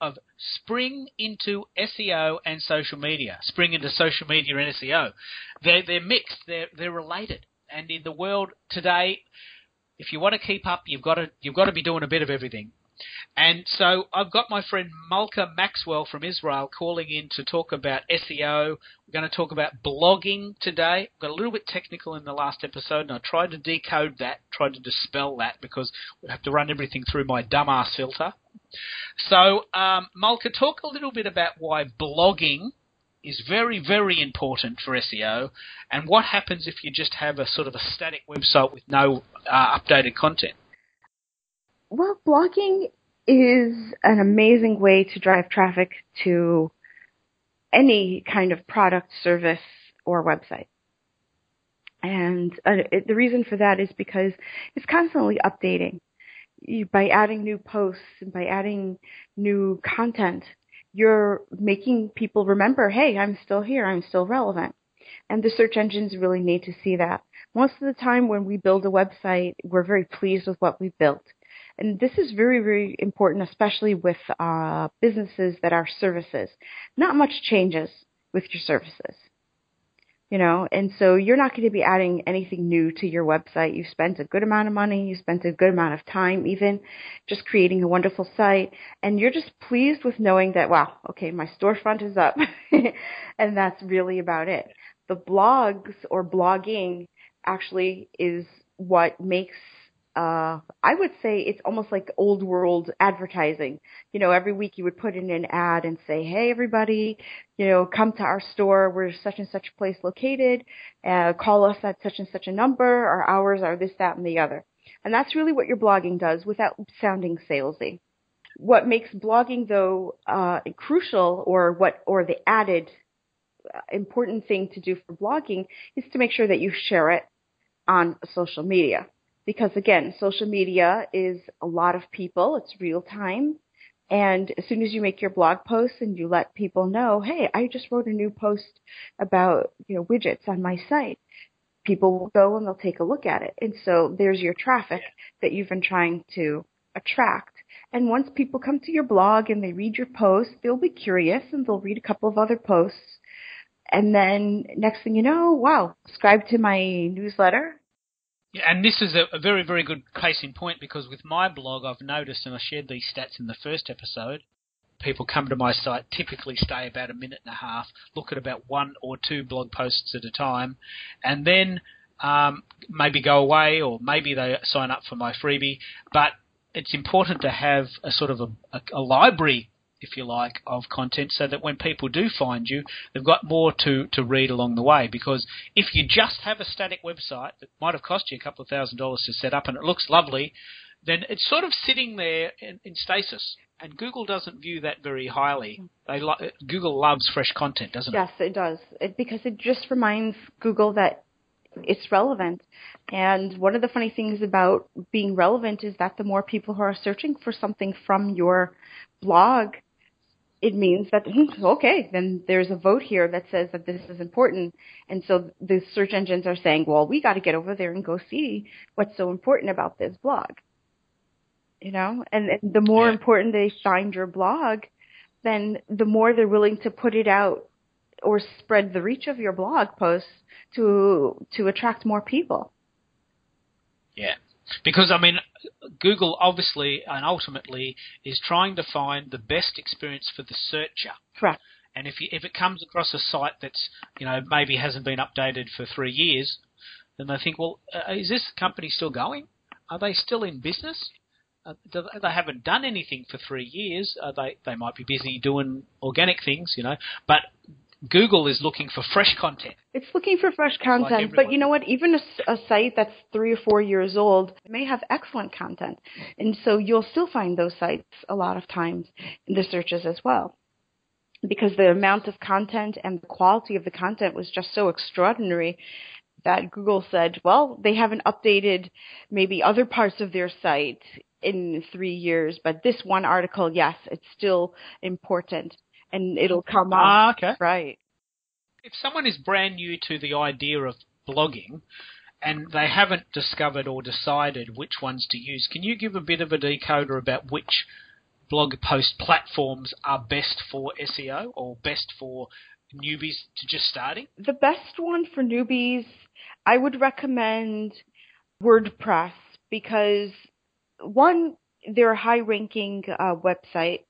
Of Spring into SEO and social media. Spring into social media and SEO. They're, they're mixed, they're, they're related. And in the world today, if you want to keep up, you've got to, you've got to be doing a bit of everything. And so I've got my friend Malka Maxwell from Israel calling in to talk about SEO. We're going to talk about blogging today. Got a little bit technical in the last episode, and I tried to decode that, tried to dispel that because we have to run everything through my dumbass filter. So, um, Malka, talk a little bit about why blogging is very, very important for SEO, and what happens if you just have a sort of a static website with no uh, updated content. Well, blogging is an amazing way to drive traffic to any kind of product, service, or website. And uh, it, the reason for that is because it's constantly updating. You, by adding new posts and by adding new content, you're making people remember, hey, I'm still here, I'm still relevant. And the search engines really need to see that. Most of the time when we build a website, we're very pleased with what we've built. And this is very, very important, especially with uh, businesses that are services. Not much changes with your services. You know, and so you're not going to be adding anything new to your website. You spent a good amount of money, you spent a good amount of time even just creating a wonderful site, and you're just pleased with knowing that, wow, okay, my storefront is up. and that's really about it. The blogs or blogging actually is what makes uh, I would say it's almost like old world advertising. You know, every week you would put in an ad and say, "Hey, everybody, you know, come to our store. We're such and such place located. Uh, call us at such and such a number. Our hours are this, that, and the other." And that's really what your blogging does without sounding salesy. What makes blogging though uh, crucial, or what, or the added uh, important thing to do for blogging is to make sure that you share it on social media because again, social media is a lot of people. It's real time. And as soon as you make your blog post and you let people know, hey, I just wrote a new post about, you know, widgets on my site, people will go and they'll take a look at it. And so there's your traffic that you've been trying to attract. And once people come to your blog and they read your post, they'll be curious and they'll read a couple of other posts. And then next thing you know, wow, subscribe to my newsletter and this is a, a, very, very good case in point because with my blog, I've noticed, and I shared these stats in the first episode, people come to my site, typically stay about a minute and a half, look at about one or two blog posts at a time, and then um, maybe go away or maybe they sign up for my freebie. But it's important to have a sort of a, a, a library if you like, of content so that when people do find you, they've got more to, to read along the way. Because if you just have a static website that might have cost you a couple of thousand dollars to set up and it looks lovely, then it's sort of sitting there in, in stasis. And Google doesn't view that very highly. They lo- Google loves fresh content, doesn't it? Yes, it does. It, because it just reminds Google that it's relevant. And one of the funny things about being relevant is that the more people who are searching for something from your blog, it means that hmm, okay, then there's a vote here that says that this is important, and so the search engines are saying, well, we got to get over there and go see what's so important about this blog. You know, and, and the more yeah. important they find your blog, then the more they're willing to put it out or spread the reach of your blog posts to to attract more people. Yeah. Because I mean, Google obviously and ultimately is trying to find the best experience for the searcher. Correct. And if you, if it comes across a site that's you know maybe hasn't been updated for three years, then they think, well, uh, is this company still going? Are they still in business? Uh, they haven't done anything for three years. Uh, they they might be busy doing organic things, you know. But Google is looking for fresh content. It's looking for fresh content, like but you know what? Even a, a, site that's three or four years old may have excellent content, and so you'll still find those sites a lot of times in the searches as well, because the amount of content and the quality of the content was just so extraordinary that Google said, well, they haven't updated maybe other parts of their site in three years, but this one article, yes, it's still important and it'll come up. Ah, okay. Right. If someone is brand new to the idea of blogging and they haven't discovered or decided which ones to use, can you give a bit of a decoder about which blog post platforms are best for SEO or best for newbies to just starting? The best one for newbies, I would recommend WordPress because one, they're a high ranking uh, website,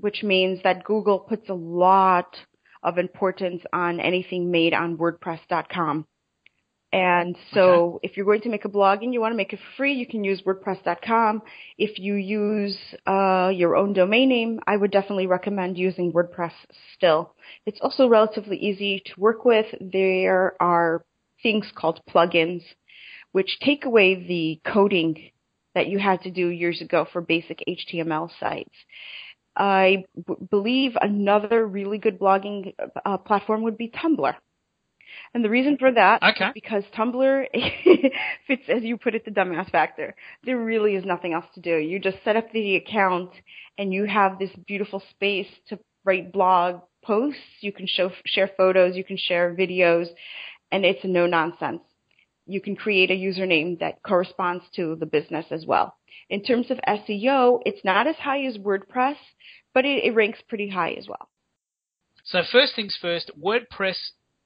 which means that Google puts a lot of importance on anything made on WordPress.com. And so okay. if you're going to make a blog and you want to make it free, you can use WordPress.com. If you use uh, your own domain name, I would definitely recommend using WordPress still. It's also relatively easy to work with. There are things called plugins, which take away the coding that you had to do years ago for basic HTML sites. I b- believe another really good blogging uh, platform would be Tumblr. And the reason for that okay. is because Tumblr fits, as you put it, the dumbass factor. There really is nothing else to do. You just set up the account and you have this beautiful space to write blog posts. You can show, share photos, you can share videos, and it's no nonsense. You can create a username that corresponds to the business as well. In terms of SEO, it's not as high as WordPress, but it, it ranks pretty high as well. So first things first, WordPress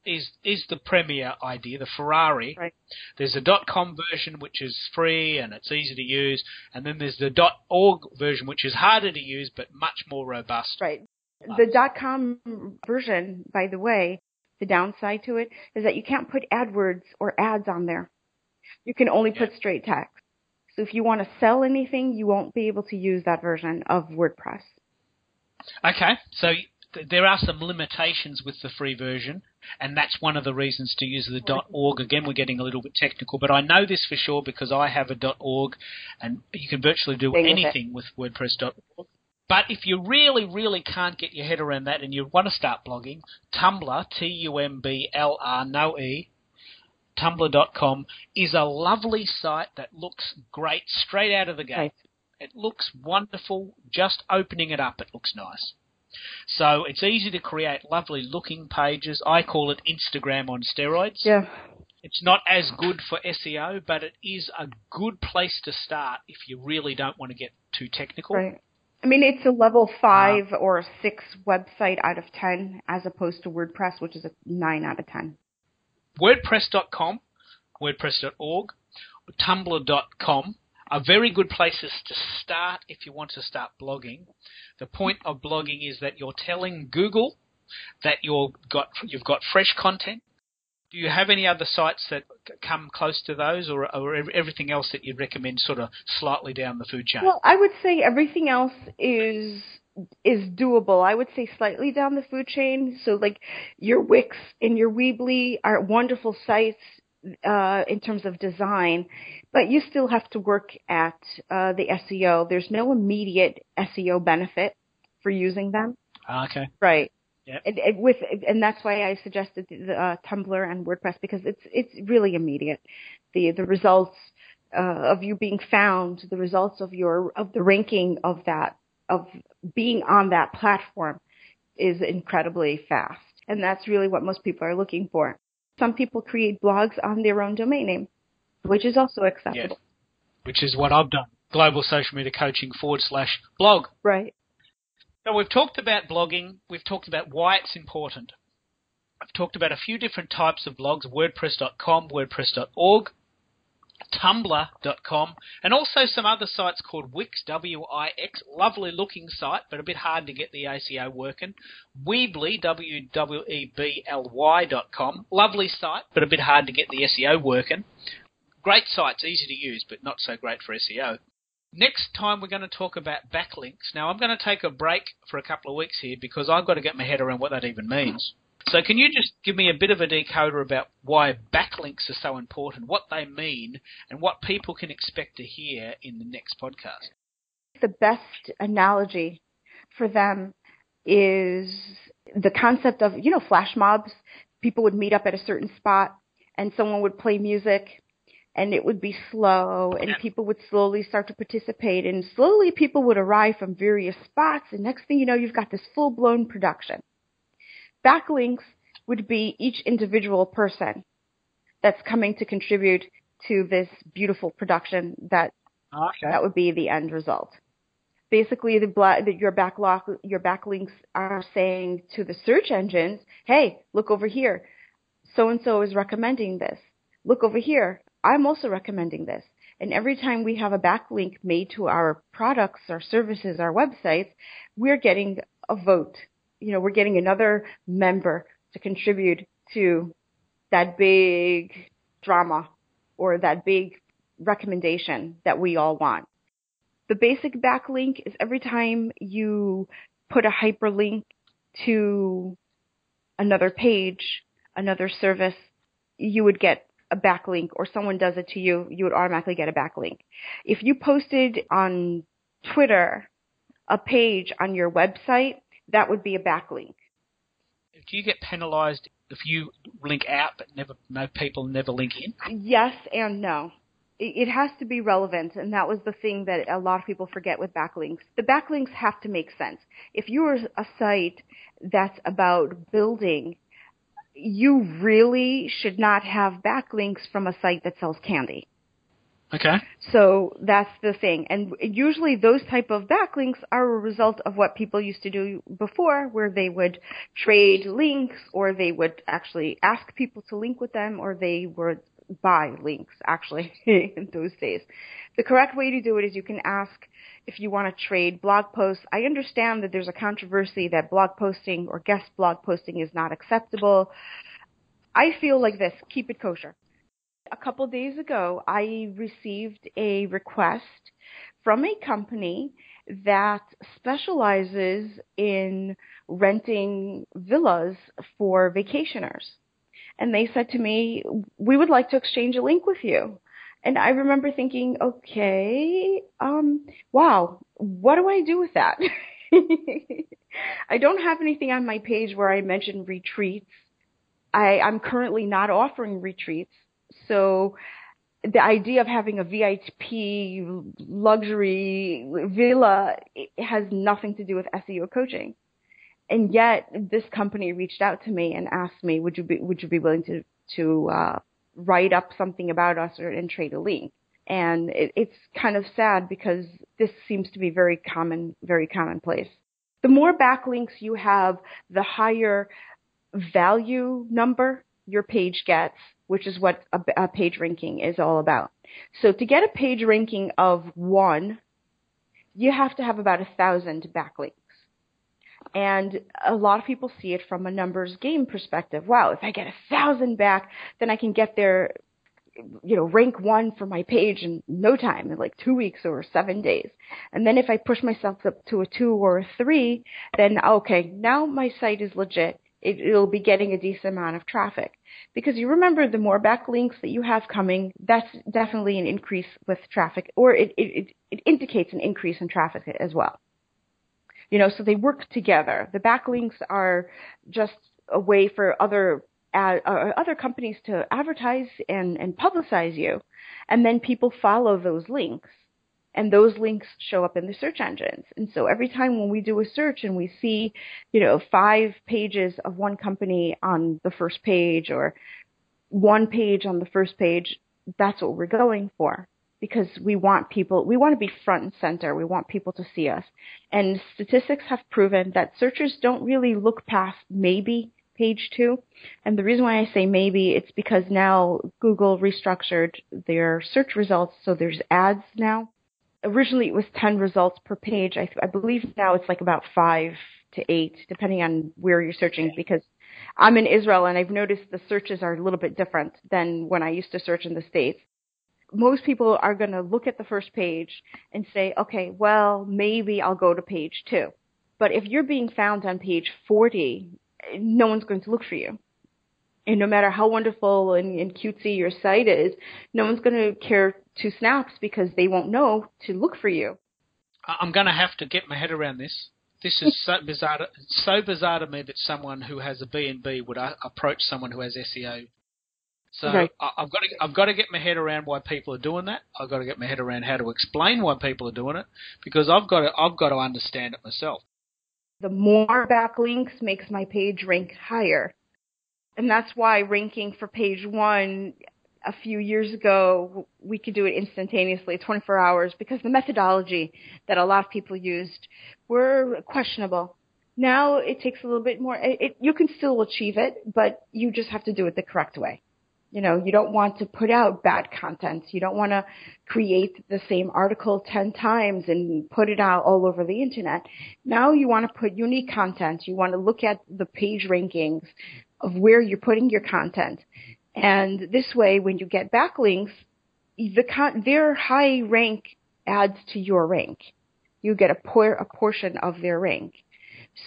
is is the premier idea, the Ferrari. Right. There's a .com version which is free and it's easy to use, and then there's the .org version which is harder to use but much more robust. Right. The .com version, by the way, the downside to it is that you can't put AdWords or ads on there. You can only put straight text. So if you want to sell anything, you won't be able to use that version of WordPress. Okay, so there are some limitations with the free version, and that's one of the reasons to use the .org. Again, we're getting a little bit technical, but I know this for sure because I have a .org, and you can virtually do anything with WordPress.org. But if you really, really can't get your head around that and you want to start blogging, Tumblr, T-U-M-B-L-R, no E, Tumblr.com is a lovely site that looks great straight out of the gate. Right. It looks wonderful. Just opening it up, it looks nice. So it's easy to create lovely looking pages. I call it Instagram on steroids. Yeah. It's not as good for SEO, but it is a good place to start if you really don't want to get too technical. Right. I mean, it's a level five uh, or six website out of 10 as opposed to WordPress, which is a nine out of 10. WordPress.com, WordPress.org, Tumblr.com are very good places to start if you want to start blogging. The point of blogging is that you're telling Google that you're got you've got fresh content. Do you have any other sites that come close to those, or, or everything else that you'd recommend, sort of slightly down the food chain? Well, I would say everything else is is doable. I would say slightly down the food chain. So like your Wix and your Weebly are wonderful sites uh, in terms of design, but you still have to work at uh, the SEO. There's no immediate SEO benefit for using them. Ah, okay. Right. Yep. And, and with and that's why I suggested the, uh, Tumblr and WordPress because it's it's really immediate. The the results uh, of you being found, the results of your of the ranking of that of being on that platform is incredibly fast, and that's really what most people are looking for. Some people create blogs on their own domain name, which is also acceptable. Yes. Which is what I've done. Global social media coaching forward slash blog. Right. So we've talked about blogging. We've talked about why it's important. I've talked about a few different types of blogs: WordPress.com, WordPress.org, Tumblr.com, and also some other sites called Wix, W-I-X, lovely looking site, but a bit hard to get the SEO working. Weebly, W-W-E-B-L-Y.com, lovely site, but a bit hard to get the SEO working. Great sites, easy to use, but not so great for SEO. Next time we're going to talk about backlinks. Now I'm going to take a break for a couple of weeks here because I've got to get my head around what that even means. So can you just give me a bit of a decoder about why backlinks are so important, what they mean, and what people can expect to hear in the next podcast? The best analogy for them is the concept of, you know, flash mobs. People would meet up at a certain spot and someone would play music and it would be slow and people would slowly start to participate and slowly people would arrive from various spots and next thing you know you've got this full blown production backlinks would be each individual person that's coming to contribute to this beautiful production that okay. that would be the end result. basically the your backlog your backlinks are saying to the search engines, "Hey, look over here. So and so is recommending this. Look over here. I'm also recommending this." And every time we have a backlink made to our products, our services, our websites, we're getting a vote. You know, we're getting another member to contribute to that big drama or that big recommendation that we all want. The basic backlink is every time you put a hyperlink to another page, another service, you would get a backlink or someone does it to you, you would automatically get a backlink. If you posted on Twitter a page on your website, that would be a backlink. Do you get penalized if you link out but never no people never link in? Yes and no. It has to be relevant, and that was the thing that a lot of people forget with backlinks. The backlinks have to make sense. If you're a site that's about building you really should not have backlinks from a site that sells candy. Okay. So that's the thing. And usually those type of backlinks are a result of what people used to do before where they would trade links or they would actually ask people to link with them or they would buy links actually in those days. The correct way to do it is you can ask if you want to trade blog posts. I understand that there's a controversy that blog posting or guest blog posting is not acceptable. I feel like this, keep it kosher. A couple days ago, I received a request from a company that specializes in renting villas for vacationers. And they said to me, we would like to exchange a link with you. And I remember thinking, okay, um, wow, what do I do with that? I don't have anything on my page where I mention retreats. I, I'm currently not offering retreats. So the idea of having a VIP luxury villa has nothing to do with SEO coaching. And yet this company reached out to me and asked me, would you be, would you be willing to, to, uh, write up something about us or, and trade a link. And it, it's kind of sad because this seems to be very common, very commonplace. The more backlinks you have, the higher value number your page gets, which is what a, a page ranking is all about. So to get a page ranking of one, you have to have about a thousand backlinks. And a lot of people see it from a numbers game perspective. Wow, if I get a thousand back, then I can get there, you know, rank one for my page in no time, in like two weeks or seven days. And then if I push myself up to a two or a three, then okay, now my site is legit. It, it'll be getting a decent amount of traffic. Because you remember the more backlinks that you have coming, that's definitely an increase with traffic, or it, it, it indicates an increase in traffic as well. You know, so they work together. The backlinks are just a way for other ad, uh, other companies to advertise and, and publicize you, and then people follow those links, and those links show up in the search engines. And so every time when we do a search and we see, you know, five pages of one company on the first page or one page on the first page, that's what we're going for because we want people, we want to be front and center. We want people to see us. And statistics have proven that searchers don't really look past maybe page two. And the reason why I say maybe, it's because now Google restructured their search results, so there's ads now. Originally it was 10 results per page. I, I believe now it's like about five to eight, depending on where you're searching, because I'm in Israel and I've noticed the searches are a little bit different than when I used to search in the States most people are going to look at the first page and say, okay, well, maybe I'll go to page two. But if you're being found on page 40, no one's going to look for you. And no matter how wonderful and, and cutesy your site is, no one's going to care two snaps because they won't know to look for you. I'm going to have to get my head around this. This is so bizarre, to, so bizarre to me that someone who has a B&B would uh, approach someone who has SEO so right. I, have got to I've got to get my head around why people are doing that. I've got to get my head around how to explain why people are doing it because I've got to I've got to understand it myself. The more backlinks makes my page rank higher. And that's why ranking for page 1 a few years ago we could do it instantaneously, 24 hours, because the methodology that a lot of people used were questionable. Now it takes a little bit more. It, you can still achieve it, but you just have to do it the correct way. You know, you don't want to put out bad content. You don't want to create the same article 10 times and put it out all over the internet. Now you want to put unique content. You want to look at the page rankings of where you're putting your content. And this way, when you get backlinks, the con- their high rank adds to your rank. You get a, por- a portion of their rank.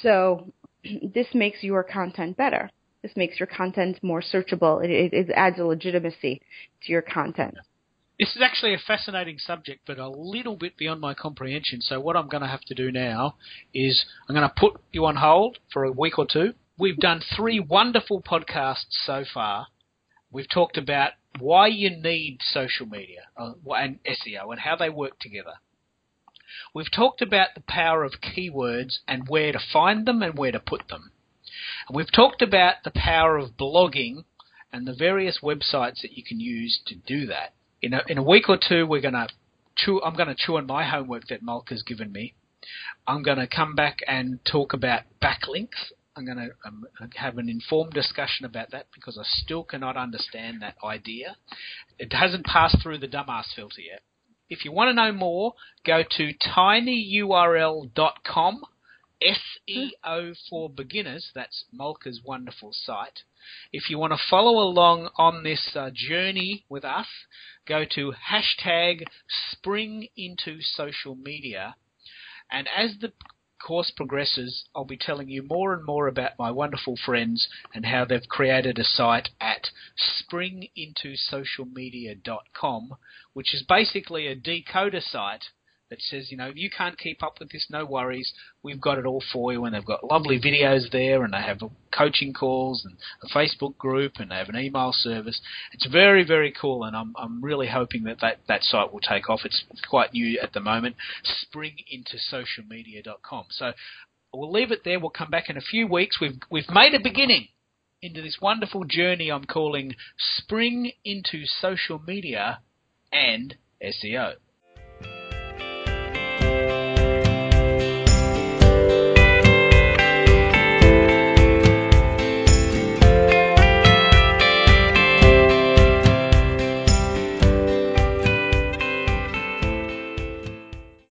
So this makes your content better. This makes your content more searchable. It, it, it adds a legitimacy to your content. This is actually a fascinating subject, but a little bit beyond my comprehension. So what I'm going to have to do now is I'm going to put you on hold for a week or two. We've done three wonderful podcasts so far. We've talked about why you need social media uh, and SEO and how they work together. We've talked about the power of keywords and where to find them and where to put them. And we've talked about the power of blogging and the various websites that you can use to do that. In a, in a week or two, we're going to chew, I'm going to chew on my homework that Malka's given me. I'm going to come back and talk about backlinks. I'm going to um, have an informed discussion about that because I still cannot understand that idea. It hasn't passed through the dumbass filter yet. If you want to know more, go to tinyurl.com SEO for beginners. That's Malka's wonderful site. If you want to follow along on this uh, journey with us, go to hashtag spring into social media. And as the course progresses, I'll be telling you more and more about my wonderful friends and how they've created a site at springintosocialmedia.com, which is basically a decoder site that says, you know, you can't keep up with this, no worries. We've got it all for you. And they've got lovely videos there, and they have coaching calls and a Facebook group, and they have an email service. It's very, very cool, and I'm I'm really hoping that that, that site will take off. It's quite new at the moment. Springintosocialmedia.com. So we'll leave it there. We'll come back in a few weeks. We've we've made a beginning into this wonderful journey I'm calling Spring into Social Media and SEO.